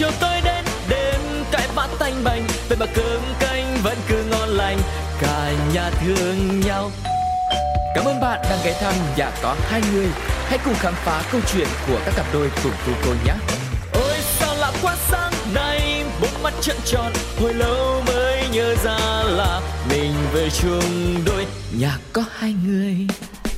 chiều tối đến đêm cãi vã tanh bành vậy mà cơm canh vẫn cứ ngon lành cả nhà thương nhau Cảm ơn bạn đang ghé thăm nhà có hai người. Hãy cùng khám phá câu chuyện của các cặp đôi cùng cô cô nhé. Ôi sao lạ quá sáng nay, bốn mắt trợn tròn, hồi lâu mới nhớ ra là mình về chung đôi nhà có hai người.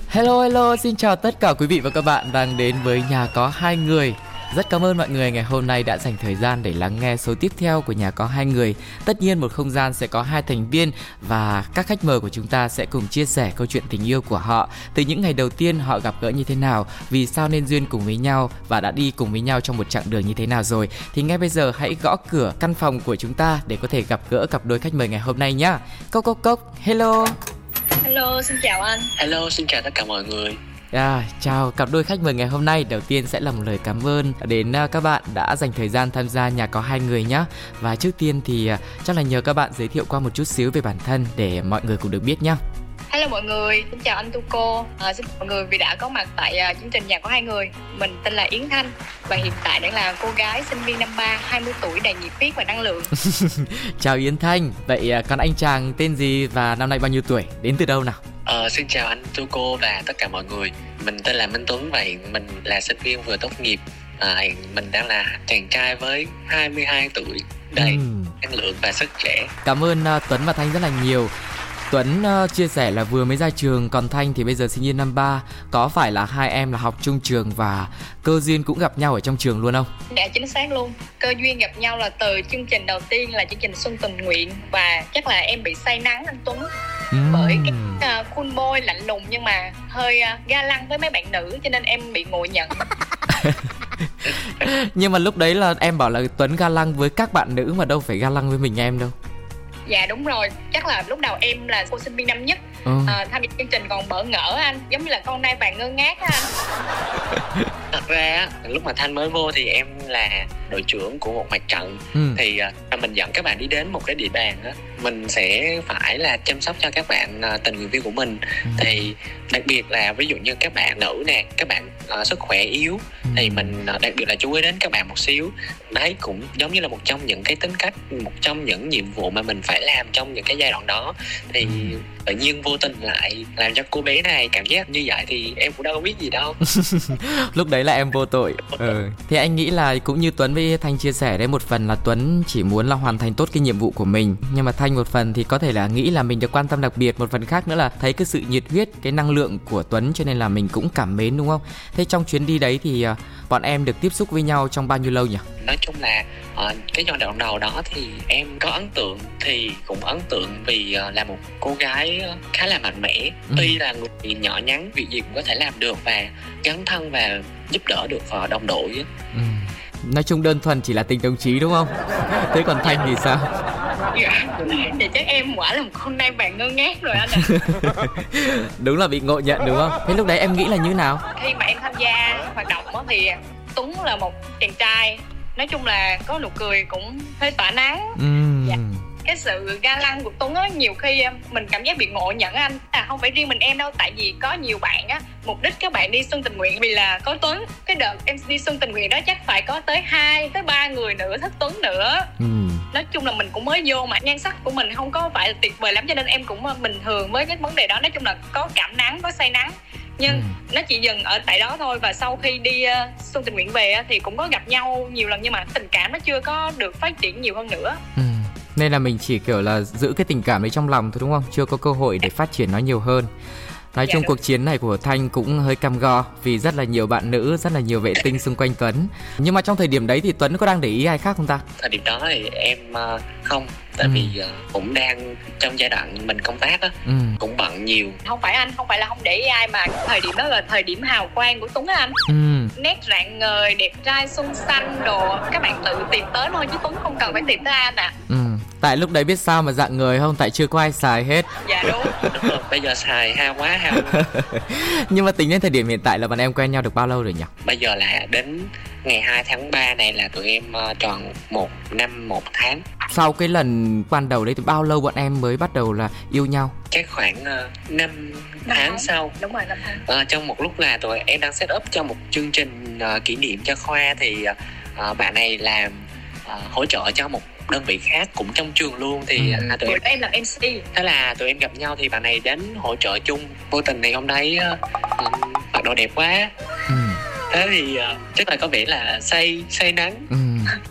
Hello hello, xin chào tất cả quý vị và các bạn đang đến với nhà có hai người. Rất cảm ơn mọi người ngày hôm nay đã dành thời gian để lắng nghe số tiếp theo của nhà có hai người. Tất nhiên một không gian sẽ có hai thành viên và các khách mời của chúng ta sẽ cùng chia sẻ câu chuyện tình yêu của họ từ những ngày đầu tiên họ gặp gỡ như thế nào, vì sao nên duyên cùng với nhau và đã đi cùng với nhau trong một chặng đường như thế nào rồi. Thì ngay bây giờ hãy gõ cửa căn phòng của chúng ta để có thể gặp gỡ cặp đôi khách mời ngày hôm nay nhé. Cốc cốc cốc, hello. Hello, xin chào anh. Hello, xin chào tất cả mọi người. À, chào cặp đôi khách mời ngày hôm nay. Đầu tiên sẽ là một lời cảm ơn đến à, các bạn đã dành thời gian tham gia nhà có hai người nhé. Và trước tiên thì à, chắc là nhờ các bạn giới thiệu qua một chút xíu về bản thân để mọi người cũng được biết nhé. Hello mọi người, xin chào anh Tuco. À, xin chào mọi người vì đã có mặt tại uh, chương trình nhà có hai người. Mình tên là Yến Thanh và hiện tại đang là cô gái sinh viên năm 3, 20 tuổi đầy nhiệt huyết và năng lượng. chào Yến Thanh. Vậy uh, còn anh chàng tên gì và năm nay bao nhiêu tuổi? Đến từ đâu nào? Ờ, xin chào anh Tuco và tất cả mọi người. Mình tên là Minh Tuấn và hiện mình là sinh viên vừa tốt nghiệp. À, hiện mình đang là chàng trai với 22 tuổi đầy uhm. năng lượng và sức trẻ. Cảm ơn uh, Tuấn và Thanh rất là nhiều. Tuấn uh, chia sẻ là vừa mới ra trường còn Thanh thì bây giờ sinh viên năm 3 Có phải là hai em là học chung trường và cơ duyên cũng gặp nhau ở trong trường luôn không? Dạ chính xác luôn. Cơ duyên gặp nhau là từ chương trình đầu tiên là chương trình Xuân Tình Nguyện Và chắc là em bị say nắng anh Tuấn. Uhm. Bởi cái uh, cool boy lạnh lùng nhưng mà hơi uh, ga lăng với mấy bạn nữ cho nên em bị ngộ nhận. Nhưng mà lúc đấy là em bảo là Tuấn ga lăng với các bạn nữ mà đâu phải ga lăng với mình em đâu dạ đúng rồi. Chắc là lúc đầu em là cô sinh viên năm nhất. Ừ. à, tham gia chương trình còn bỡ ngỡ anh. Giống như là con nai vàng ngơ ngác á anh. Thật ra lúc mà thanh mới vô thì em là đội trưởng của một mặt trận. Ừ. thì uh, mình dẫn các bạn đi đến một cái địa bàn á mình sẽ phải là chăm sóc cho các bạn uh, tình nguyện viên của mình ừ. thì đặc biệt là ví dụ như các bạn nữ nè các bạn uh, sức khỏe yếu ừ. thì mình uh, đặc biệt là chú ý đến các bạn một xíu đấy cũng giống như là một trong những cái tính cách một trong những nhiệm vụ mà mình phải làm trong những cái giai đoạn đó thì ừ tự nhiên vô tình lại làm cho cô bé này cảm giác như vậy thì em cũng đâu có biết gì đâu lúc đấy là em vô tội ừ. thì anh nghĩ là cũng như tuấn với thanh chia sẻ đấy một phần là tuấn chỉ muốn là hoàn thành tốt cái nhiệm vụ của mình nhưng mà thanh một phần thì có thể là nghĩ là mình được quan tâm đặc biệt. Một phần khác nữa là thấy cái sự nhiệt huyết cái năng lượng của tuấn cho nên là mình cũng cảm mến đúng không? Thế trong chuyến đi đấy thì à, bọn em được tiếp xúc với nhau trong bao nhiêu lâu nhỉ? Nói chung là uh, cái giai đoạn đầu đó thì em có ấn tượng thì cũng ấn tượng vì uh, là một cô gái khá là mạnh mẽ. Ừ. tuy là người nhỏ nhắn việc gì cũng có thể làm được và gắn thân và giúp đỡ được uh, đồng đội ừ. Nói chung đơn thuần chỉ là tình đồng chí đúng không? Thế còn thanh thì sao? Dạ thì chắc em quả là một con nai vàng ngơ ngác rồi anh ạ. Đúng là bị ngộ nhận đúng không? Thế lúc đấy em nghĩ là như nào? Khi mà em tham gia hoạt động thì tuấn là một chàng trai. Nói chung là có nụ cười cũng hơi tỏa nắng. Ừ. dạ cái sự ga lăng của tuấn á nhiều khi mình cảm giác bị ngộ nhận anh à không phải riêng mình em đâu tại vì có nhiều bạn á mục đích các bạn đi xuân tình nguyện vì là có tuấn cái đợt em đi xuân tình nguyện đó chắc phải có tới hai tới ba người nữa thích tuấn nữa ừ. nói chung là mình cũng mới vô mà nhan sắc của mình không có phải là tuyệt vời lắm cho nên em cũng bình thường với cái vấn đề đó nói chung là có cảm nắng có say nắng nhưng ừ. nó chỉ dừng ở tại đó thôi và sau khi đi uh, xuân tình nguyện về uh, thì cũng có gặp nhau nhiều lần nhưng mà tình cảm nó chưa có được phát triển nhiều hơn nữa ừ. Nên là mình chỉ kiểu là giữ cái tình cảm đấy trong lòng thôi đúng không chưa có cơ hội để phát triển nó nhiều hơn Nói dạ chung đúng. cuộc chiến này của Thanh cũng hơi cam go vì rất là nhiều bạn nữ, rất là nhiều vệ tinh xung quanh Tuấn. Nhưng mà trong thời điểm đấy thì Tuấn có đang để ý ai khác không ta? Thời điểm đó thì em uh, không tại ừ. vì uh, cũng đang trong giai đoạn mình công tác á ừ. cũng bận nhiều không phải anh không phải là không để ý ai mà thời điểm đó là thời điểm hào quang của tuấn anh ừ. nét rạng ngời đẹp trai xuân xanh đồ các bạn tự tìm tới thôi chứ tuấn không cần phải tìm tới anh à ừ. Tại lúc đấy biết sao mà dạng người không? Tại chưa có ai xài hết. Dạ đúng, đúng rồi. bây giờ xài ha quá ha. Nhưng mà tính đến thời điểm hiện tại là bọn em quen nhau được bao lâu rồi nhỉ? Bây giờ là đến ngày 2 tháng 3 này là tụi em uh, tròn một năm một tháng. Sau cái lần ban đầu đấy thì bao lâu bọn em mới bắt đầu là yêu nhau? Chắc khoảng uh, 5 tháng, tháng sau. Đúng rồi 5 tháng. Uh, trong một lúc là tụi em đang set up cho một chương trình uh, kỷ niệm cho khoa thì uh, bạn này làm uh, hỗ trợ cho một đơn vị khác cũng trong trường luôn thì ừ. tụi em em làm mc thế là tụi em gặp nhau thì bạn này đến hỗ trợ chung vô tình này hôm nay mặc đồ đẹp quá ừ. thế thì uh, chắc là có vẻ là say say nắng ừ.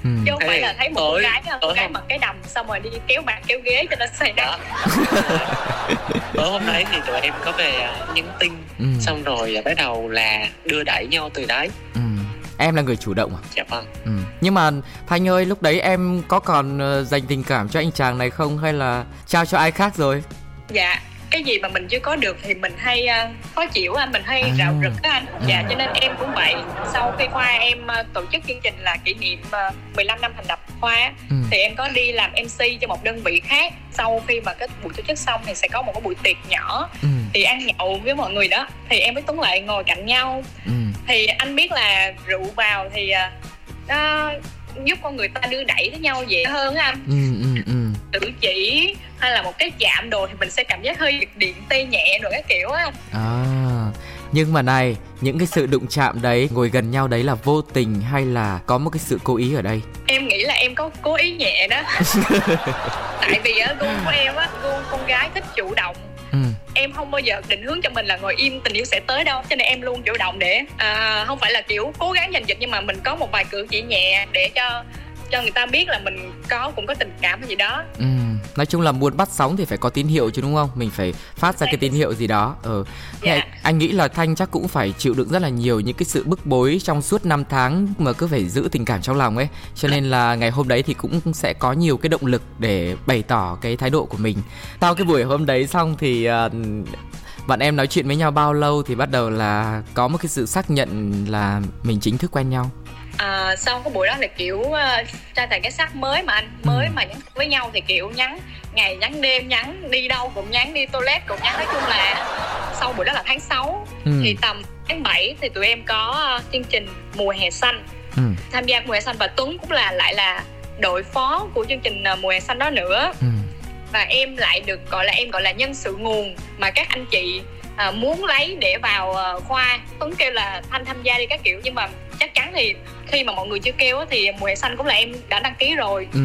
Ừ. chứ không phải là thấy một tối, gái cô gái mặc cái đầm xong rồi đi kéo bàn kéo ghế cho nó say nắng tối hôm đấy thì tụi em có về nhắn tin ừ. xong rồi bắt đầu là đưa đẩy nhau từ đấy ừ em là người chủ động à? Dạ vâng. Ừ. nhưng mà thanh ơi lúc đấy em có còn ờ, dành tình cảm cho anh chàng này không? Hay là trao cho ai khác rồi? Dạ cái gì mà mình chưa có được thì mình hay uh, khó chịu anh mình hay à. rào rực á anh. Dạ cho nên em cũng vậy. Sau khi khoa em uh, tổ chức chương trình là kỷ niệm uh, 15 năm thành lập khoa ừ. thì em có đi làm mc cho một đơn vị khác. Sau khi mà cái buổi tổ chức xong thì sẽ có một cái buổi tiệc nhỏ. Ừ. thì ăn nhậu với mọi người đó. Thì em với tuấn lại ngồi cạnh nhau. Ừ. thì anh biết là rượu vào thì uh, nó giúp con người ta đưa đẩy với nhau dễ hơn anh. Ừ, ừ, ừ. Tự chỉ hay là một cái chạm đồ thì mình sẽ cảm giác hơi điện tê nhẹ rồi cái kiểu á. À nhưng mà này những cái sự đụng chạm đấy ngồi gần nhau đấy là vô tình hay là có một cái sự cố ý ở đây? Em nghĩ là em có cố ý nhẹ đó. Tại vì á gu của em á gu con gái thích chủ động. Ừ em không bao giờ định hướng cho mình là ngồi im tình yêu sẽ tới đâu. Cho nên em luôn chủ động để à, không phải là kiểu cố gắng giành giật nhưng mà mình có một vài cử chỉ nhẹ để cho cho người ta biết là mình có cũng có tình cảm hay gì đó. Ừ nói chung là muốn bắt sóng thì phải có tín hiệu chứ đúng không? Mình phải phát ra cái tín hiệu gì đó. Ừ. yeah. anh, anh nghĩ là thanh chắc cũng phải chịu đựng rất là nhiều những cái sự bức bối trong suốt 5 tháng mà cứ phải giữ tình cảm trong lòng ấy. Cho nên là ngày hôm đấy thì cũng sẽ có nhiều cái động lực để bày tỏ cái thái độ của mình. Sau cái buổi hôm đấy xong thì uh, bạn em nói chuyện với nhau bao lâu thì bắt đầu là có một cái sự xác nhận là mình chính thức quen nhau à, sau cái buổi đó là kiểu uh, trai tài cái sắc mới mà anh mới ừ. mà nhắn với nhau thì kiểu nhắn ngày nhắn đêm nhắn đi đâu cũng nhắn đi toilet cũng nhắn nói chung là sau buổi đó là tháng 6 ừ. thì tầm tháng 7 thì tụi em có uh, chương trình mùa hè xanh ừ. tham gia mùa hè xanh và Tuấn cũng là lại là đội phó của chương trình uh, mùa hè xanh đó nữa ừ. và em lại được gọi là em gọi là nhân sự nguồn mà các anh chị à, muốn lấy để vào à, khoa. Tuấn kêu là thanh tham gia đi các kiểu. Nhưng mà chắc chắn thì khi mà mọi người chưa kêu thì mùa hè xanh cũng là em đã đăng ký rồi. Ừ.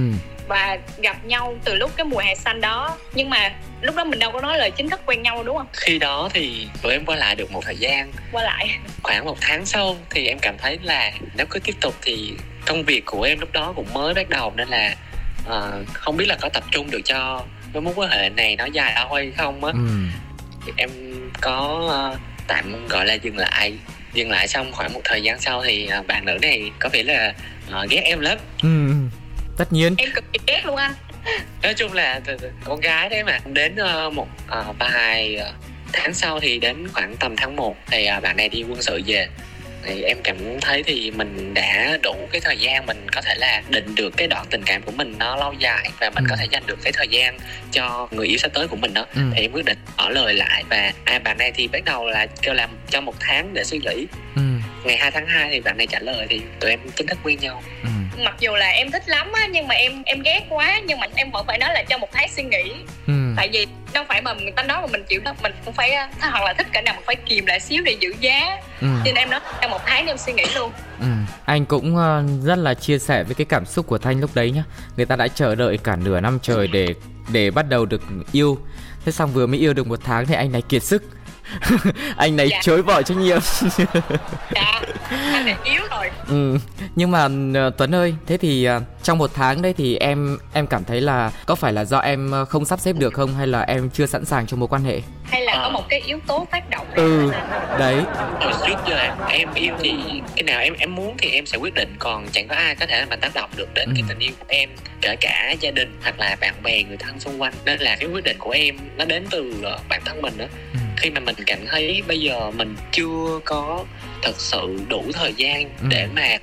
và gặp nhau từ lúc cái mùa hè xanh đó. Nhưng mà lúc đó mình đâu có nói lời chính thức quen nhau đúng không? Khi đó thì tụi em qua lại được một thời gian. Qua lại. Khoảng một tháng sau thì em cảm thấy là nếu cứ tiếp tục thì công việc của em lúc đó cũng mới bắt đầu. Nên là uh, không biết là có tập trung được cho cái mối quan hệ này nó dài ao hay không á. Ừ. thì em có uh, tạm gọi là dừng lại. Dừng lại xong khoảng một thời gian sau thì uh, bạn nữ này có vẻ là uh, ghét em lắm. Ừ, tất nhiên. Em cực kỳ ghét luôn anh. Nói chung là con gái đấy mà. Đến uh, một uh, vài uh, tháng sau thì đến khoảng tầm tháng 1 thì uh, bạn này đi quân sự về thì em cảm thấy thì mình đã đủ cái thời gian mình có thể là định được cái đoạn tình cảm của mình nó lâu dài và mình ừ. có thể dành được cái thời gian cho người yêu sắp tới của mình đó ừ. thì em quyết định ở lời lại và à, bạn này thì bắt đầu là kêu làm cho một tháng để suy nghĩ ừ. ngày 2 tháng 2 thì bạn này trả lời thì tụi em chính thức quen nhau ừ. mặc dù là em thích lắm á nhưng mà em em ghét quá nhưng mà em vẫn phải nói là cho một tháng suy nghĩ ừ. Tại vì đâu phải mà người ta nói mà mình chịu đó mình cũng phải hoặc là thích cả nào mình phải kìm lại xíu để giữ giá. Ừ. nên em nói trong một tháng em suy nghĩ luôn. Ừ. anh cũng uh, rất là chia sẻ với cái cảm xúc của thanh lúc đấy nhá. Người ta đã chờ đợi cả nửa năm trời để để bắt đầu được yêu. Thế xong vừa mới yêu được một tháng thì anh này kiệt sức anh này dạ. chối bỏ trách nhiệm dạ anh này yếu rồi ừ nhưng mà uh, tuấn ơi thế thì uh, trong một tháng đấy thì em em cảm thấy là có phải là do em ờ, không sắp xếp được không hay là em chưa sẵn sàng cho mối quan hệ hay là à. có một cái yếu tố tác động ừ đấy hồi trước giờ em, em yêu thì cái nào em em muốn thì em sẽ quyết định còn chẳng có ai có thể mà tác động được đến ừ. cái tình yêu của em kể cả gia đình hoặc là bạn bè người thân xung quanh nên là cái quyết định của em nó đến từ bản thân mình đó ừ. Khi mà mình cảm thấy bây giờ mình chưa có thật sự đủ thời gian ừ. để mà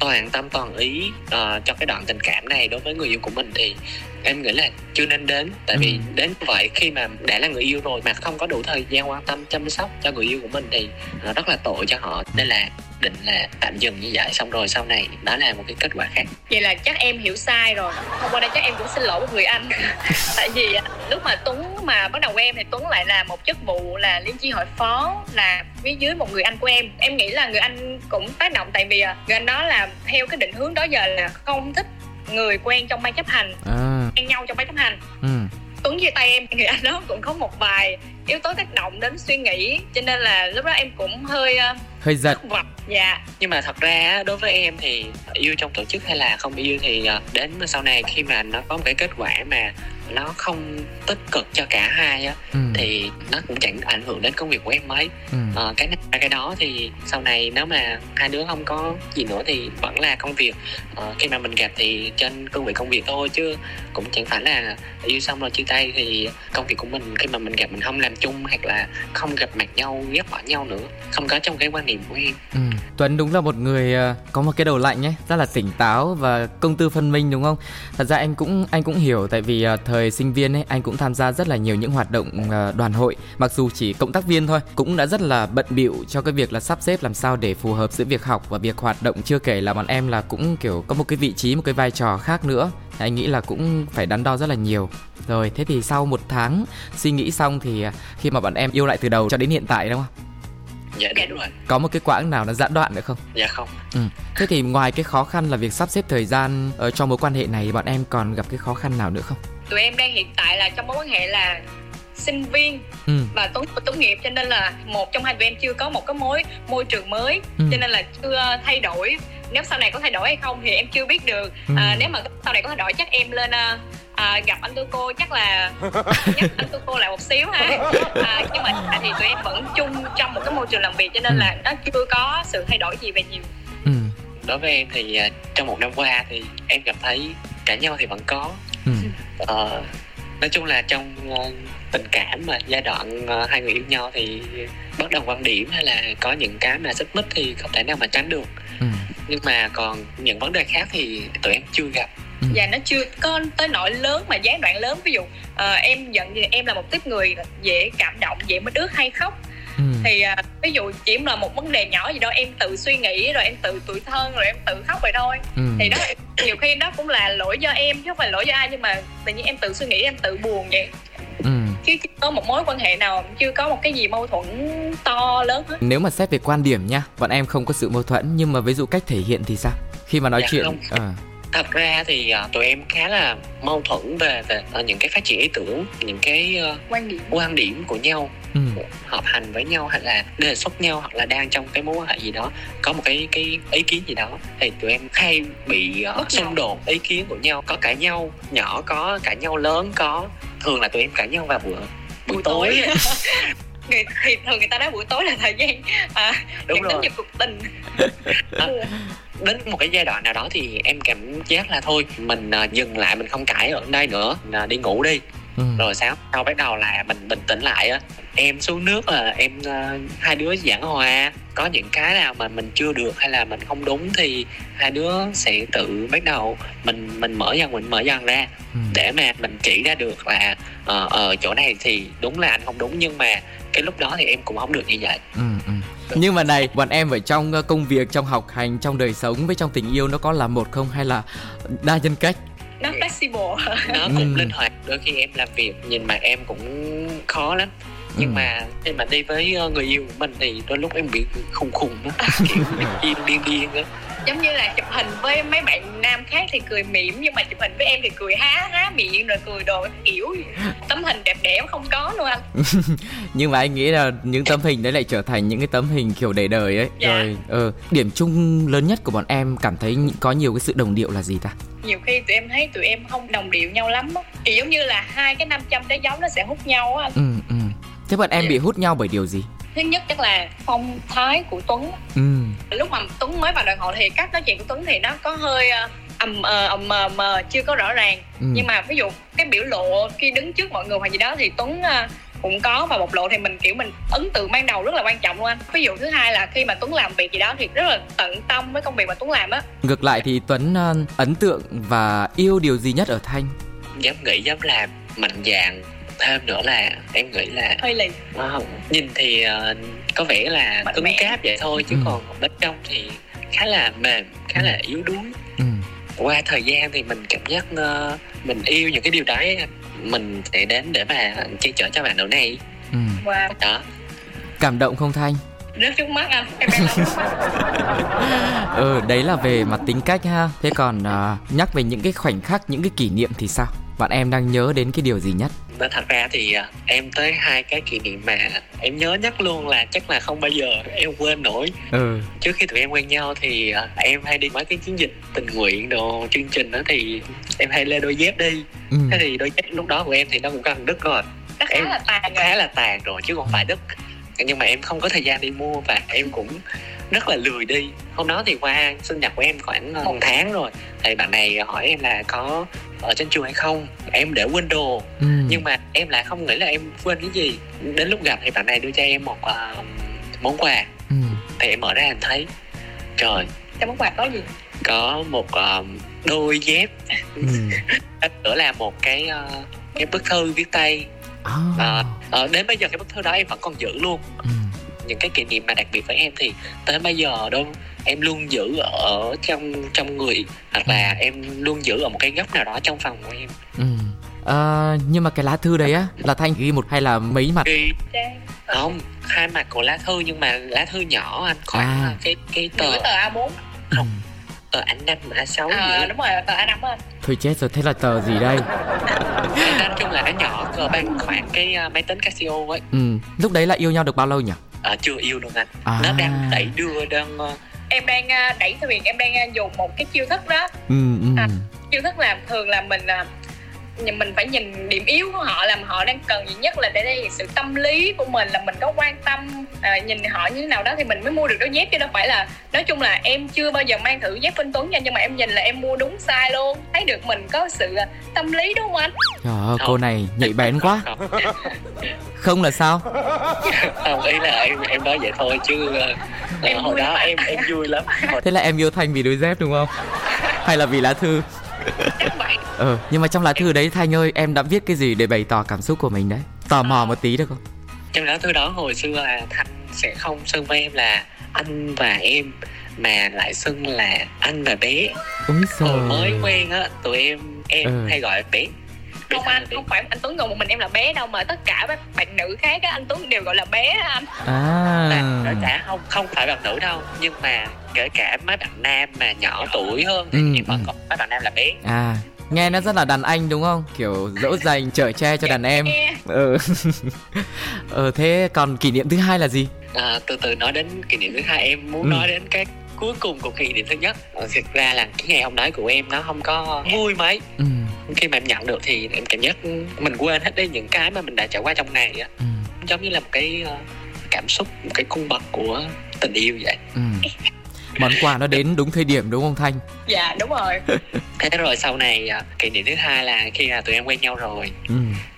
toàn tâm toàn ý uh, cho cái đoạn tình cảm này đối với người yêu của mình thì em nghĩ là chưa nên đến tại ừ. vì đến vậy khi mà đã là người yêu rồi mà không có đủ thời gian quan tâm chăm sóc cho người yêu của mình thì nó rất là tội cho họ nên là định là tạm dừng như vậy xong rồi sau này đó là một cái kết quả khác. Vậy là chắc em hiểu sai rồi. Hôm qua đây chắc em cũng xin lỗi một người anh. Tại vì lúc mà tuấn mà bắt đầu quen thì tuấn lại là một chức vụ là liên chi hội phó là phía dưới một người anh của em. Em nghĩ là người anh cũng tác động tại vì người anh đó là theo cái định hướng đó giờ là không thích người quen trong ban chấp hành. À. quen nhau trong ban chấp hành. Ừ. Tuấn chia tay em thì anh đó cũng có một vài yếu tố tác động đến suy nghĩ cho nên là lúc đó em cũng hơi uh, hơi giật vật dạ nhưng mà thật ra đối với em thì yêu trong tổ chức hay là không yêu thì ờ, đến sau này khi mà nó có một cái kết quả mà nó không tích cực cho cả hai á ừ. thì nó cũng chẳng ảnh hưởng đến công việc của em mấy ừ. ờ, cái này cái đó thì sau này nếu mà hai đứa không có gì nữa thì vẫn là công việc ờ, khi mà mình gặp thì trên công việc công việc thôi chứ cũng chẳng phải là yêu xong rồi chia tay thì công việc của mình khi mà mình gặp mình không làm chung hoặc là không gặp mặt nhau, ghép ở nhau nữa, không có trong cái quan niệm của em. Ừ. Tuấn đúng là một người ờ, có một cái đầu lạnh nhé, rất là tỉnh táo và công tư phân minh đúng không? Thật ra anh cũng anh cũng hiểu tại vì ờ, thời sinh viên ấy, anh cũng tham gia rất là nhiều những hoạt động ờ, đoàn hội. Mặc dù chỉ cộng tác viên thôi, cũng đã rất là bận bịu cho cái việc là sắp xếp làm sao để phù hợp giữa việc học và việc hoạt động. Chưa kể là bọn em là cũng, kiểu, có một cái vị trí, một cái vai trò khác nữa anh nghĩ là cũng phải đắn đo rất là nhiều. Rồi thế thì sau một tháng suy nghĩ xong thì khi mà bọn em yêu lại từ đầu cho đến hiện tại đúng không? Dạ đúng rồi. Có một cái quãng nào nó gián đoạn nữa không? Dạ không. Ừ. thế thì ngoài cái khó khăn là việc sắp xếp thời gian ở trong mối quan hệ này bọn em còn gặp cái khó khăn nào nữa không? Tụi em đang hiện tại là trong mối quan hệ là sinh viên ừ. và tốt tốt nghiệp cho nên là một trong hai tụi em chưa có một cái mối môi trường mới ừ. cho nên là chưa thay đổi nếu sau này có thay đổi hay không thì em chưa biết được ừ. à, nếu mà sau này có thay đổi chắc em lên uh, à, gặp anh tư cô chắc là nhắc anh tư cô lại một xíu ha à, nhưng mà thì tụi em vẫn chung trong một cái môi trường làm việc cho nên ừ. là nó chưa có sự thay đổi gì về nhiều ừ. đối với em thì uh, trong một năm qua thì em gặp thấy cả nhau thì vẫn có ừ. uh, nói chung là trong uh, tình cảm mà giai đoạn uh, hai người yêu nhau thì bất đồng quan điểm hay là có những cái mà xích mích thì không thể nào mà tránh được ừ. Nhưng mà còn những vấn đề khác thì tụi em chưa gặp ừ. và nó chưa có tới nỗi lớn mà gián đoạn lớn ví dụ uh, em giận thì em là một tiếp người dễ cảm động dễ mất ước hay khóc ừ. thì uh, ví dụ chỉ là một vấn đề nhỏ gì đó em tự suy nghĩ rồi em tự tuổi thân rồi em tự khóc vậy thôi ừ. thì đó nhiều khi đó cũng là lỗi do em chứ không phải lỗi do ai nhưng mà tự nhiên em tự suy nghĩ em tự buồn vậy. Chứ chưa có một mối quan hệ nào chưa có một cái gì mâu thuẫn to lớn hết? Nếu mà xét về quan điểm nha bọn em không có sự mâu thuẫn nhưng mà ví dụ cách thể hiện thì sao? Khi mà nói dạ chuyện không. À thật ra thì uh, tụi em khá là mâu thuẫn về về uh, những cái phát triển ý tưởng những cái uh, quan điểm. quan điểm của nhau ừ. hợp hành với nhau hay là đề xuất nhau hoặc là đang trong cái mối quan hệ gì đó có một cái cái ý kiến gì đó thì tụi em hay bị uh, xung đột ý kiến của nhau. Có cãi nhau nhỏ có cãi nhau lớn có thường là tụi em cãi nhau vào buổi buổi, buổi tối, tối. người thì thường người ta nói buổi tối là thời gian à, đúng rồi. đến cuộc tình à, đến một cái giai đoạn nào đó thì em cảm giác là thôi mình uh, dừng lại mình không cãi ở đây nữa uh, đi ngủ đi ừ. rồi sáng sau bắt đầu là mình bình tĩnh lại á em xuống nước là em uh, hai đứa giảng hòa. Có những cái nào mà mình chưa được hay là mình không đúng thì hai đứa sẽ tự bắt đầu. Mình mình mở dần mình mở dần ra. Ừ. để mà mình chỉ ra được là uh, ở chỗ này thì đúng là anh không đúng nhưng mà cái lúc đó thì em cũng không được như vậy. Ừ, ừ. nhưng mà này bọn em ở trong ờ, công việc trong học hành trong đời sống với trong tình yêu nó có là một không hay là đa nhân cách? Nó flexible. Nó cũng ừ. linh hoạt. Đôi khi em làm việc nhìn mặt em cũng khó lắm nhưng ừ. mà khi mà đi với ờ, người yêu của mình thì đôi lúc em bị khùng khùng á kiểu điên điên điên á. Giống như là chụp hình với mấy bạn nam khác thì cười mỉm nhưng mà chụp hình với em thì cười há há miệng rồi cười đồ kiểu tấm hình đẹp đẽ không có luôn anh. Nhưng mà anh nghĩ là những tấm hình đấy lại trở thành những cái tấm hình kiểu để đời ấy. Dạ. rồi ờ, điểm chung lớn nhất của bọn em cảm thấy có nhiều cái sự đồng điệu là gì ta? Nhiều khi tụi em thấy tụi em không đồng điệu nhau lắm á. Thì giống như là hai cái 500 trái giống nó sẽ hút nhau á ừ, ừ. Thế bọn em yeah. Dạ. bị hút nhau bởi điều gì thứ nhất chắc là phong thái của tuấn ừ. lúc mà tuấn mới vào đoàn hội thì cách nói chuyện của tuấn thì nó có hơi ờ, ầm ờ ầm mờ mờ chưa có rõ ràng ừ. nhưng mà ví dụ cái biểu lộ khi đứng trước mọi người hoặc gì đó thì tuấn uh, cũng có và bộc lộ thì mình kiểu mình ấn tượng ban đầu rất là quan trọng luôn anh ví dụ thứ hai là khi mà tuấn làm việc gì đó thì rất là tận tâm với công việc mà tuấn làm á ngược lại thì tuấn uh, ấn tượng và yêu điều gì nhất ở thanh dám nghĩ dám làm mạnh dạn thêm nữa là em nghĩ là hơi lì uh, nhìn thì uh, có vẻ là Mạnh cứng mẽ. cáp vậy thôi chứ ừ. còn bên trong thì khá là mềm khá là yếu đuối ừ. qua thời gian thì mình cảm giác uh, mình yêu những cái điều đấy mình sẽ đến để mà che chở cho bạn nữ này ừ. wow. đó cảm động không thanh rớt trước mắt anh em đang trước mắt ừ đấy là về mặt tính cách ha thế còn uh, nhắc về những cái khoảnh khắc những cái kỷ niệm thì sao bạn em đang nhớ đến cái điều gì nhất nên thật ra thì à, em tới hai cái kỷ niệm mà em nhớ nhất luôn là chắc là không bao giờ em quên nổi. Ừ. Trước khi tụi em quen nhau thì à, em hay đi mấy cái chiến dịch tình nguyện đồ chương trình đó thì em hay lên đôi dép đi. Ừ. Thế thì đôi dép lúc đó của em thì nó cũng gần đứt rồi nó khá Em- là tàn rồi khá là tàn rồi chứ không phải đứt nhưng mà em không có thời gian đi mua và em cũng rất là lười đi. Hôm đó thì qua sinh nhật của em khoảng một tháng rồi. Thì bạn này hỏi em là có ở trên trường hay không em để quên đồ ừ. Nhưng mà em lại không nghĩ là em quên cái gì. Đến lúc gặp thì bạn này đưa cho em một ờ, món quà. Ừ. Thì em mở ra em thấy trời trong món quà có gì? có một ờ, đôi dép. Ừ. Nữa là một cái ờ, cái bức thư viết tay. À. Ờ, ờ, đến bây giờ cái bức thư đó em vẫn còn giữ luôn. Ừ những cái kỷ niệm mà đặc biệt với em thì tới bây giờ đâu em luôn giữ ở trong trong người hoặc là em luôn giữ ở một cái góc nào đó trong phòng của em. Ừ. Ờ, nhưng mà cái lá thư đấy á là thanh ghi một hay là mấy mặt? Ghi. Không hai mặt của lá thư nhưng mà lá thư nhỏ anh khoảng À. cái cái tờ tờ A4 ừ. tờ ảnh năm a sáu à, gì đúng rồi tờ A5 á anh. Thôi chết rồi thế là tờ gì đây? Nói chung là nó nhỏ cỡ bằng khoảng cái ờ, máy tính Casio ấy. Ừ. Lúc đấy là yêu nhau được bao lâu nhỉ Ờ, chưa yêu luôn anh. À. nó đang đẩy đưa đang ờ, em đang à, đẩy thuyền em đang à, dùng một cái chiêu thức đó. Ừ ừ. À. chiêu thức là thường là mình nhìn- mình phải nhìn điểm yếu của họ là họ đang cần gì nhất là để đây sự tâm lý của mình là mình có quan tâm à, nhìn họ như thế nào đó thì mình mới mua được đôi dép chứ đâu phải là nói chung là em chưa bao giờ mang thử dép Vinh Tuấn nha nhưng mà em nhìn là em mua đúng size luôn. Thấy được mình có sự tâm lý đúng không anh? Trời ơi cô này nhạy bén quá. Không là sao không ý là em em nói vậy thôi chứ ờ, ờ, Em hồi đó mà. em em vui lắm. Hồi thế là em yêu thanh vì đôi dép đúng không? Hay là vì lá thư? Ờ nhưng mà trong lá thư đấy thanh ơi em đã viết cái gì để bày tỏ cảm xúc của mình đấy? Tò mò một tí được không? Trong lá thư đó hồi xưa là thanh sẽ không xưng với em là anh và em mà lại xưng là anh và bé. Ôi hồi mới quen á tụi em em Ừ. hay gọi Bé không anh không phải anh Tuấn gọi một mình em là bé đâu mà tất cả các bạn nữ khác á anh Tuấn đều gọi là bé á anh. Là à kể cả không không phải bạn nữ đâu nhưng mà kể cả mấy bạn nam mà nhỏ tuổi hơn thì Ừ, em vẫn ừ. gọi mấy bạn nam là bé. À nghe nó rất là đàn anh đúng không? Kiểu dỗ dành chở che cho đàn em. ừ. Ờ thế còn kỷ niệm thứ hai là gì? À, từ từ nói đến kỷ niệm thứ hai em muốn Ừ. nói đến cái cuối cùng của kỷ niệm thứ nhất. Ờ, thực ra là cái ngày hôm đấy của em nó không có vui mấy. Ừ khi mà em nhận được thì em cảm giác mình quên hết đi những cái mà mình đã trải qua trong ngày á. Ừ. Giống như là một cái ờ, cảm xúc một cái cung bậc của tình yêu vậy. Ừ. Món quà nó đến đúng thời điểm đúng không thanh? Dạ đúng rồi. Thế rồi sau này ờ, kỷ niệm thứ hai là khi là tụi em quen nhau rồi. Ừ.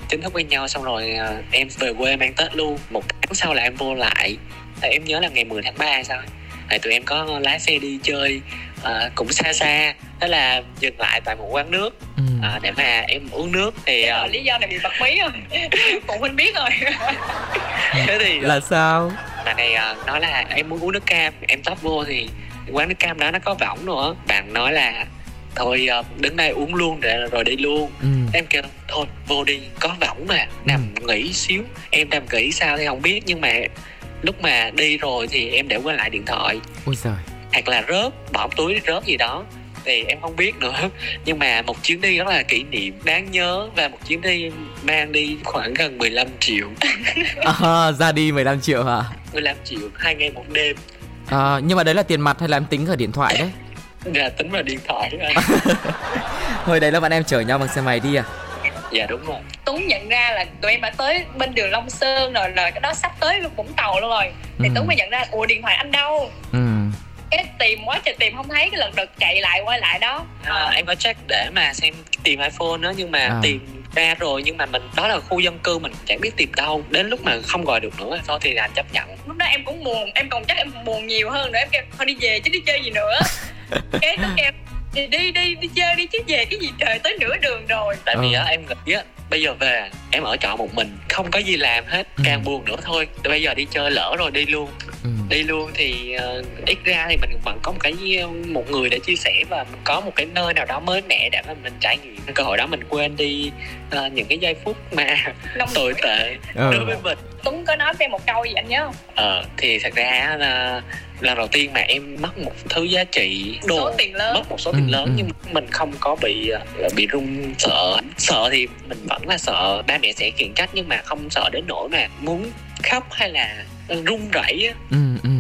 Chính thức quen nhau xong rồi ờ, em về quê mang tết luôn. Một tháng sau là em vô lại. Tại em nhớ là ngày 10 tháng 3 sao ấy. Tại tụi em có lái xe đi chơi ờ, cũng xa xa thế là dừng lại tại một quán nước. Ừ. Ờ, để mà em uống nước thì ờ, rồi, lý do này bị bật mí rồi phụ huynh biết rồi. Thế thì là sao? bạn này ờ, nói là em muốn uống nước cam em tấp vô thì quán nước cam đó nó có võng nữa. Bạn nói là thôi ờ, đứng đây uống luôn để rồi đi luôn. Ừ. Em kêu thôi vô đi có võng mà. Nằm nghỉ xíu. Em nằm nghỉ sao thì không biết nhưng mà lúc mà đi rồi thì em để quên lại điện thoại. Ôi giời. Hoặc là rớt bỏ túi rớt gì đó thì em không biết nữa. Nhưng mà một chuyến đi rất là kỷ niệm đáng nhớ. Và một chuyến đi mang đi khoảng gần 15 triệu. À, ra đi 15 triệu hả? 15 triệu hai ngày một đêm. À, nhưng mà đấy là tiền mặt hay là em tính ở điện thoại đấy? Là tính vào điện thoại. Hồi đấy là bạn em chở nhau bằng xe máy đi à? Dạ đúng rồi. Tuấn nhận ra là tụi em đã tới bên đường Long Sơn rồi là cái đó sắp tới Vũng Tàu luôn rồi. Thì Ừ. Tuấn mới nhận ra ủa điện thoại anh đâu? Ừ cái tìm quá trời tìm không thấy cái lần đợt chạy lại quay lại đó. À, em có check để mà xem tìm iphone đó nhưng mà À. tìm ra rồi nhưng mà mình đó là khu dân cư mình chẳng biết tìm đâu. Đến lúc mà không gọi được nữa thôi thì là anh chấp nhận. Lúc đó em cũng buồn em còn chắc em buồn nhiều hơn nữa. Em kêu thôi đi về chứ đi chơi gì nữa. Cái Tuấn kêu đi đi đi đi chơi đi chứ về cái gì trời tới nửa đường rồi. Tại vì Ừ. á em nghĩ á bây giờ về em ở trọ một mình không có gì làm hết Ừ. càng buồn nữa thôi. Bây giờ đi chơi lỡ rồi đi luôn. Ừ. Đi luôn thì ờ, ít ra thì mình vẫn có một cái một người để chia sẻ và mình có một cái nơi nào đó mới mẻ để mà mình trải nghiệm. Cơ hội đó mình quên đi ờ, những cái giây phút mà tồi tệ Ừ. đối với mình tuấn có nói với em một câu gì anh nhớ không? Ờ thì thật ra là lần đầu tiên mà em mất một thứ giá trị đồ số tiền lớn. mất một số tiền Ừ, lớn ừ. nhưng mình không có bị ờ, bị run sợ. Sợ thì mình vẫn là sợ ba mẹ sẽ khiển trách nhưng mà không sợ đến nỗi mà muốn khóc hay là run rẩy á. Ừ ừ.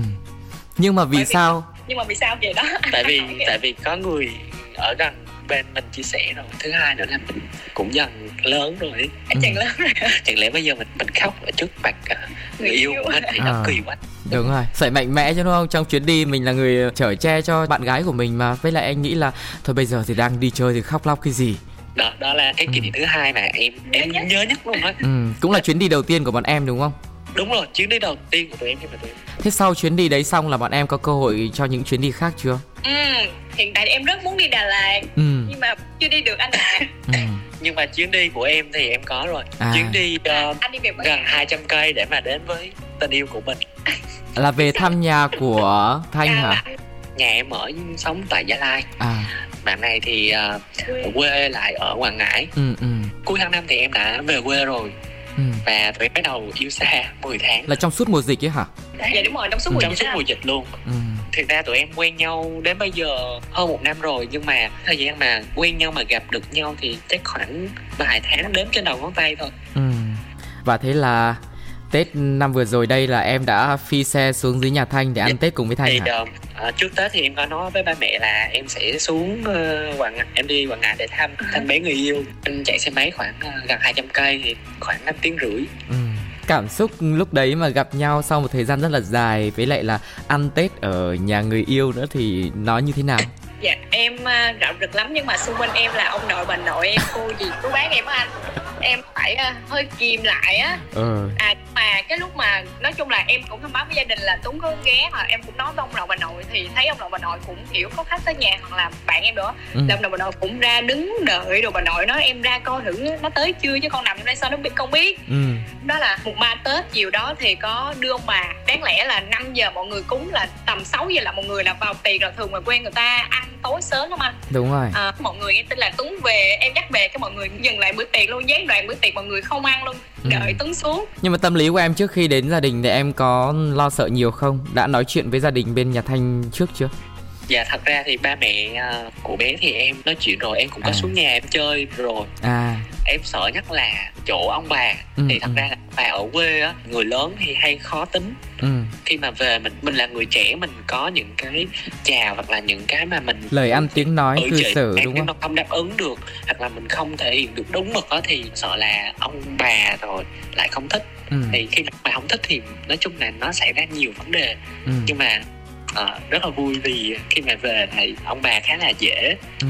Nhưng mà vì Bởi vì- sao? Nhưng mà vì sao vậy đó? Tại vì tại vì có người ở gần bên mình chia sẻ rồi thứ hai nữa là mình cũng dần lớn rồi ấy. anh chàng lớn rồi chẳng lẽ bây giờ mình mình khóc ở trước mặt ờ, người yêu của mình thì nó À. kỳ quá Đúng rồi, phải mạnh mẽ chứ đúng không? Trong chuyến đi mình là người chở che cho bạn gái của mình mà Với lại anh nghĩ là Thôi bây giờ thì đang đi chơi thì khóc lóc cái gì đó đó là cái kỷ niệm thứ hai mà em Nhớ em nhất. nhớ nhất luôn á ừ, Cũng là chuyến đi đầu tiên của bọn em đúng không? đúng rồi chuyến đi đầu tiên của tụi em khi mà tụi em Thế sau chuyến đi đấy xong là bọn em có cơ hội cho những chuyến đi khác chưa? ừ, hiện tại em rất muốn đi Đà Lạt Ừ, nhưng mà chưa đi được anh ạ. Ừ. nhưng mà chuyến đi của em thì em có rồi. À. chuyến đi ờ, anh đi về gần 200 cây để mà đến với tình yêu của mình. Là về thăm nhà của Thanh hả? nhà em ở sống tại Gia Lai. À, bạn này thì ờ, ở quê lại ở Quảng Ngãi. Ừ, ừ, cuối tháng năm thì em đã về quê rồi. Ừ. và tụi bắt đầu yêu xa 10 tháng. Là trong suốt mùa dịch ấy hả? dạ đúng rồi trong suốt mùa trong dịch suốt mùa dịch luôn. Ừ, thực ra tụi em quen nhau đến bây giờ hơn một năm rồi nhưng mà thời gian mà quen nhau mà gặp được nhau thì chắc khoảng vài tháng đến trên đầu ngón tay thôi ừ. Và thế là Tết năm vừa rồi đây là em đã phi xe xuống dưới nhà Thanh để ăn Tết cùng với Thanh thì hả? ờ, trước tết thì em có nói với ba mẹ là em sẽ xuống ờ, quảng ngãi em đi quảng ngãi để thăm thăm bé người yêu anh chạy xe máy khoảng ờ, gần 200 cây thì khoảng 5 tiếng rưỡi Ừ. Cảm xúc lúc đấy mà gặp nhau sau một thời gian rất là dài với lại là ăn Tết ở nhà người yêu nữa thì nó như thế nào? dạ em uh, rạo rực lắm nhưng mà xung quanh em là ông nội bà nội em cô gì chú bác em á anh em phải ờ, hơi kìm lại á Ờ. à mà cái lúc mà nói chung là em cũng thông báo với gia đình là tuấn có ghé hoặc em cũng nói với ông nội bà nội thì thấy ông nội bà nội cũng kiểu có khách tới nhà hoặc là bạn em nữa Ừ. là ông nội bà nội cũng ra đứng đợi rồi bà nội nói em ra coi thử nó tới chưa chứ con nằm trong đây sao nó biết không biết Ừ. đó là mùng ba tết chiều đó thì có đưa ông bà đáng lẽ là 5 giờ mọi người cúng là tầm 6 giờ là mọi người là vào tiền rồi thường mà quen người ta ăn tối sớm lắm anh Đúng rồi. à, mọi người em tin là tuấn về em dắt về cái mọi người dừng lại bữa tiệc luôn gián đoạn bữa tiệc mọi người không ăn luôn Ừ. đợi tuấn xuống Nhưng mà tâm lý của em trước khi đến gia đình thì em có lo sợ nhiều không? Đã nói chuyện với gia đình bên nhà Thanh trước chưa? dạ thật ra thì ba mẹ ờ, của bé thì em nói chuyện rồi em cũng có À. xuống nhà em chơi rồi À. em sợ nhất là chỗ ông bà Ừ, thì thật ừ. ra là bà ở quê á người lớn thì hay khó tính Ừ. khi mà về mình mình là người trẻ mình có những cái chào hoặc là những cái mà mình Lời ăn tiếng nói ừ, cư xử đúng không? mà không đáp ứng được hoặc là mình không thể hiện được đúng mực đó thì sợ là ông bà rồi lại không thích Ừ. thì khi mà không thích thì nói chung là nó xảy ra nhiều vấn đề Ừ. nhưng mà ờ, rất là vui vì khi mà về thì ông bà khá là dễ Ừ.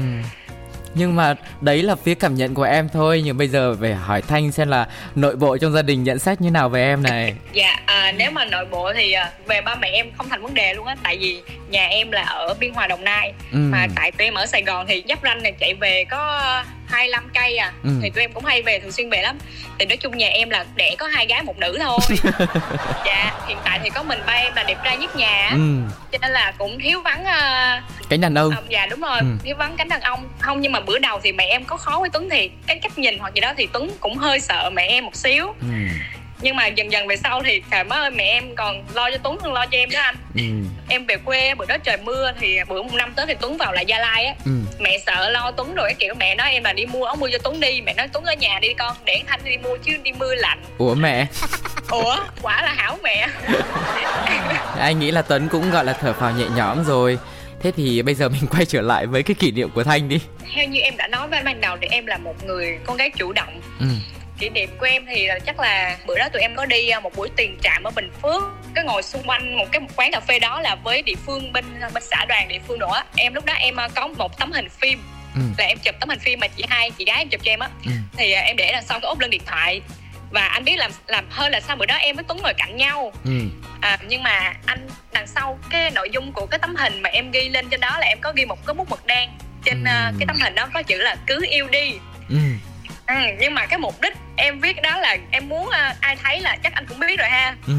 Nhưng mà đấy là phía cảm nhận của em thôi. Nhưng bây giờ phải hỏi Thanh xem là nội bộ trong gia đình nhận xét như nào về em này. Dạ à, nếu mà nội bộ thì à, về ba mẹ em không thành vấn đề luôn á. Tại vì nhà em là ở biên hòa đồng nai. Ừ. mà tại tụi em ở sài gòn thì giáp ranh này chạy về có 25 cây à. Ừ. thì tụi em cũng hay về thường xuyên về lắm. Thì nói chung nhà em là đẻ có hai gái một nữ thôi. Dạ hiện tại thì có mình ba em là đẹp trai nhất nhà. Á, ừ. cho nên là cũng thiếu vắng à, Cánh đàn ông. À, dạ đúng rồi. Ừ. thiếu vắng cánh đàn ông. Không nhưng mà bữa đầu thì mẹ em có khó với tuấn thì cái cách nhìn hoặc gì đó thì tuấn cũng hơi sợ mẹ em một xíu. Ừ. nhưng mà dần dần về sau thì trời má ơi mẹ em còn lo cho tuấn hơn lo cho em đó anh. Ừ. em về quê bữa đó trời mưa thì bữa một năm tới thì tuấn vào lại gia lai á. Ừ. mẹ sợ lo tuấn rồi cái kiểu mẹ nói em là đi mua áo mưa cho tuấn đi. Mẹ nói tuấn ở nhà đi con để thanh đi mua chứ đi mưa lạnh. Ủa mẹ? Ủa? Quả là hảo mẹ. Anh nghĩ là Tuấn cũng gọi là thở phào nhẹ nhõm rồi Thế thì bây giờ mình quay trở lại với cái kỷ niệm của Thanh đi theo như em đã nói với anh ban đầu thì em là một người con gái chủ động ừ. kỷ niệm của em thì là chắc là bữa đó tụi em có đi à, một buổi tiền trạm ở Bình Phước cái ngồi xung quanh một cái quán cà phê đó là với địa phương bên bên xã đoàn địa phương nữa em lúc đó em à, có một tấm hình phim Ừ. là em chụp tấm hình phim mà chị hai chị gái em chụp cho em á Ừ. thì à, em để đằng sau cái ốp lên điện thoại và anh biết làm làm hơn là sao bữa đó em với Tuấn ngồi cạnh nhau Ừ. à, nhưng mà anh đằng sau cái nội dung của cái tấm hình mà em ghi lên trên đó là em có ghi một cái bút mực đen trên Ừ. cái tấm hình đó có chữ là cứ yêu đi Ừ. Ừ, nhưng mà cái mục đích em viết đó là em muốn à, ai thấy là chắc anh cũng biết rồi ha Ừ.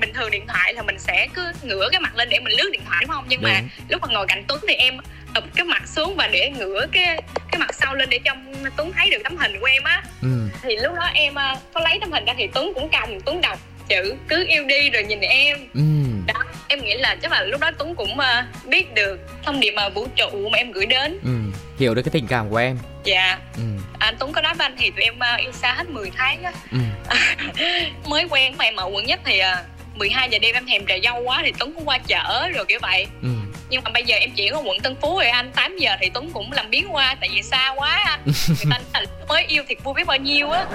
bình thường điện thoại là mình sẽ cứ ngửa cái mặt lên để mình lướt điện thoại đúng không nhưng mà Đúng. lúc mà ngồi cạnh Tuấn thì em ụp cái mặt xuống và để ngửa cái cái mặt sau lên để cho Tuấn thấy được tấm hình của em á Ừ. thì lúc đó em à, có lấy tấm hình ra thì Tuấn cũng cầm Tuấn đọc chữ cứ yêu đi rồi nhìn em ừ. đó em nghĩ là chắc là lúc đó tuấn cũng uh, biết được thông điệp mà vũ trụ mà em gửi đến ừ. hiểu được cái tình cảm của em dạ ừ. anh tuấn có nói với anh thì tụi em uh, yêu xa hết 10 tháng á ừ. mới quen mà em ở quận nhất thì uh, 12 giờ đêm em thèm trà dâu quá thì Tuấn cũng qua chở rồi kiểu vậy ừ. Nhưng mà bây giờ em chỉ có quận Tân Phú rồi anh 8 giờ thì Tuấn cũng làm biến qua tại vì xa quá. Anh người ta mới yêu thiệt vui biết bao nhiêu á.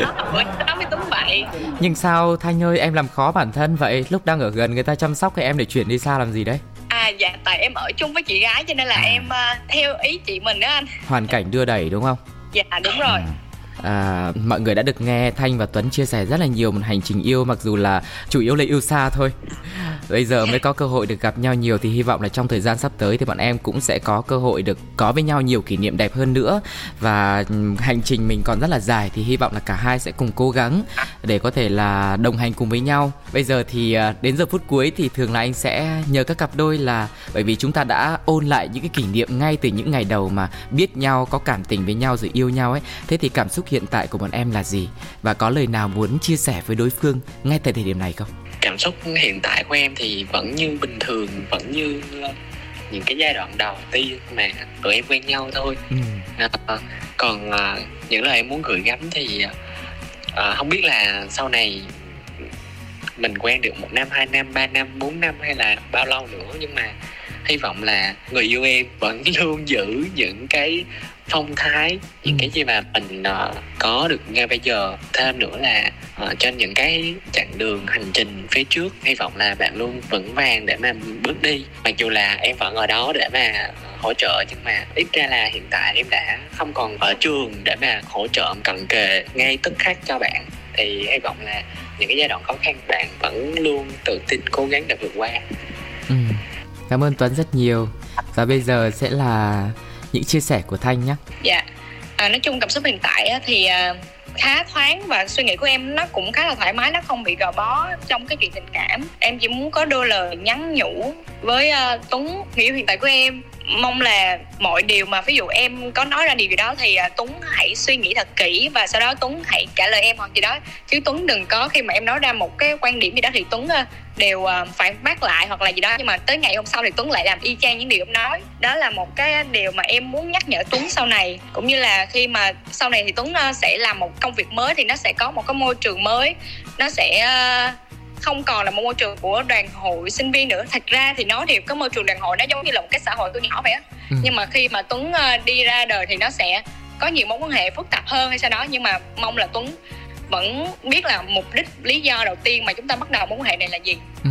Đó nói với Tuấn vậy. Nhưng sao Thanh ơi em làm khó bản thân vậy? Lúc đang ở gần người ta chăm sóc thì em để chuyển đi xa làm gì đấy? À dạ tại em ở chung với chị gái cho nên là à. em uh, theo ý chị mình đó anh. Hoàn cảnh đưa đẩy đúng không? Dạ đúng rồi. À à, mọi người đã được nghe Thanh và Tuấn chia sẻ rất là nhiều một hành trình yêu mặc dù là chủ yếu là yêu xa thôi. Bây giờ mới có cơ hội được gặp nhau nhiều thì hy vọng là trong thời gian sắp tới thì bọn em cũng sẽ có cơ hội được có với nhau nhiều kỷ niệm đẹp hơn nữa. Và hành trình mình còn rất là dài thì hy vọng là cả hai sẽ cùng cố gắng để có thể là đồng hành cùng với nhau. Bây giờ thì à, đến giờ phút cuối thì thường là anh sẽ nhờ các cặp đôi là bởi vì chúng ta đã ôn lại những cái kỷ niệm ngay từ những ngày đầu mà biết nhau có cảm tình với nhau rồi yêu nhau ấy. Thế thì cảm xúc hiện tại của bọn em là gì? Và có lời nào muốn chia sẻ với đối phương ngay tại thời điểm này không? Cảm xúc hiện tại của em thì vẫn như bình thường vẫn như ờ, những cái giai đoạn đầu tiên mà tụi em quen nhau thôi. Ừ. à, còn à, những lời em muốn gửi gắm thì à, không biết là sau này mình quen được một năm hai năm ba năm bốn năm hay là bao lâu nữa nhưng mà hy vọng là người yêu em vẫn luôn giữ những cái phong thái những ừ. cái gì mà mình uh, có được ngay bây giờ. Thêm nữa là uh, trên những cái chặng đường hành trình phía trước hy vọng là bạn luôn vững vàng để mà bước đi. Mặc dù là em vẫn ở đó để mà hỗ trợ nhưng mà ít ra là hiện tại em đã không còn ở trường để mà hỗ trợ cận kề ngay tức khắc cho bạn. Thì hy vọng là những cái giai đoạn khó khăn bạn vẫn luôn tự tin cố gắng để vượt qua. Ừ. cảm ơn tuấn rất nhiều. Và bây giờ sẽ là những chia sẻ của Thanh nhé. Dạ, à, nói chung cảm xúc hiện tại thì à, khá thoáng và suy nghĩ của em nó cũng khá là thoải mái nó không bị gò bó trong cái chuyện tình cảm. Em chỉ muốn có đôi lời nhắn nhủ với uh, tuấn người yêu hiện tại của em mong là mọi điều mà ví dụ em có nói ra điều gì đó thì à, tuấn hãy suy nghĩ thật kỹ và sau đó tuấn hãy trả lời em hoặc gì đó. Chứ tuấn đừng có khi mà em nói ra một cái quan điểm gì đó thì tuấn à, đều à, phản bác lại hoặc là gì đó. Nhưng mà tới ngày hôm sau thì tuấn lại làm y chang những điều em nói. Đó là một cái điều mà em muốn nhắc nhở tuấn sau này. Cũng như là khi mà sau này thì tuấn sẽ làm một công việc mới thì nó sẽ có một cái môi trường mới. Nó sẽ không còn là một môi trường của đoàn hội sinh viên nữa thật ra thì nói thì cái môi trường đoàn hội nó giống như là một cái xã hội tôi nhỏ vậy á ừ. nhưng mà khi mà tuấn đi ra đời thì nó sẽ có nhiều mối quan hệ phức tạp hơn hay sao đó nhưng mà mong là tuấn vẫn biết là mục đích lý do đầu tiên mà chúng ta bắt đầu mối quan hệ này là gì ừ.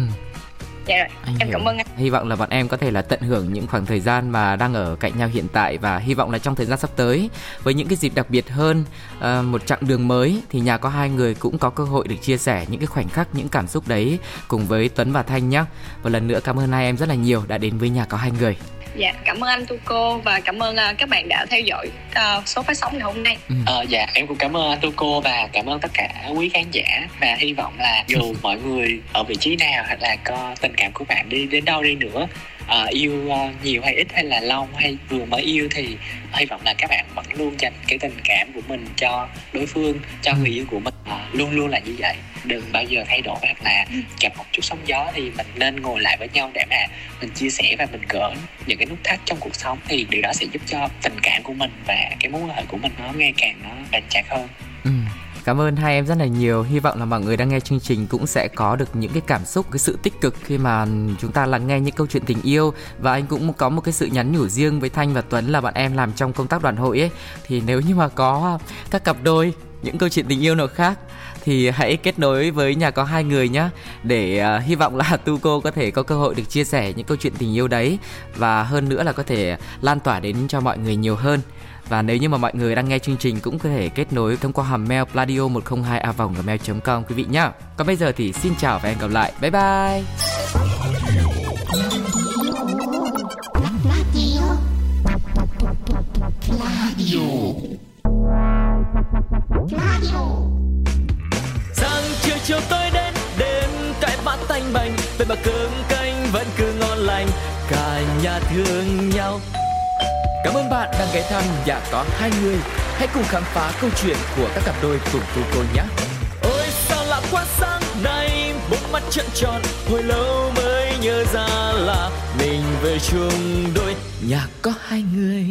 Dạ anh em hiểu. cảm ơn anh. Hy vọng là bọn em có thể là tận hưởng những khoảng thời gian mà đang ở cạnh nhau hiện tại và hy vọng là trong thời gian sắp tới với những cái dịp đặc biệt hơn, uh, một chặng đường mới thì nhà có hai người cũng có cơ hội được chia sẻ những cái khoảnh khắc, những cảm xúc đấy cùng với Tuấn và Thanh nhé. Một lần nữa cảm ơn hai em rất là nhiều đã đến với nhà có hai người. Dạ, cảm ơn anh Tuco và cảm ơn uh, các bạn đã theo dõi uh, số phát sóng ngày hôm nay. Ừ. Ờ, dạ, em cũng cảm ơn anh Tuco và cảm ơn tất cả quý khán giả và hy vọng là dù mọi người ở vị trí nào hoặc là có tình cảm của bạn đi đến đâu đi nữa uh, yêu uh, nhiều hay ít hay là lâu? Hay vừa mới yêu thì hy vọng là các bạn vẫn luôn dành cái tình cảm của mình cho đối phương cho người yêu của mình. Uh, luôn luôn là như vậy. Đừng bao giờ thay đổi hoặc là gặp một chút sóng gió thì mình nên ngồi lại với nhau để mà mình chia sẻ và mình gỡ những cái nút thắt trong cuộc sống. Thì điều đó sẽ giúp cho tình cảm của mình và cái mối quan hệ của mình nó ngày càng nó bền chặt hơn. Ừ. Cảm ơn hai em rất là nhiều. Hy vọng là mọi người đang nghe chương trình cũng sẽ có được những cái cảm xúc, cái sự tích cực khi mà chúng ta lắng nghe những câu chuyện tình yêu. Và anh cũng có một cái sự nhắn nhủ riêng với Thanh và Tuấn là bạn em làm trong công tác đoàn hội ấy. Thì nếu như mà có các cặp đôi những câu chuyện tình yêu nào khác thì hãy kết nối với nhà có hai người nhé để uh, hy vọng là tu cô có thể có cơ hội được chia sẻ những câu chuyện tình yêu đấy. Và hơn nữa là có thể lan tỏa đến cho mọi người nhiều hơn và nếu như mà mọi người đang nghe chương trình cũng có thể kết nối thông qua hàm mail pladio 102 a gmail.com quý vị nhé. Còn bây giờ thì xin chào và hẹn gặp lại. Bye bye. Sáng chiều chiều tối đến đêm cái bát tanh bành vậy mà cơm canh vẫn cứ ngon lành cả nhà thương nhau Cảm ơn bạn đang ghé thăm nhà có hai người. Hãy cùng khám phá câu chuyện của các cặp đôi cùng cô cô nhé. Ôi sao lạ quá sáng mắt trợn tròn hồi lâu mới nhớ ra là mình về chung đôi nhà có hai người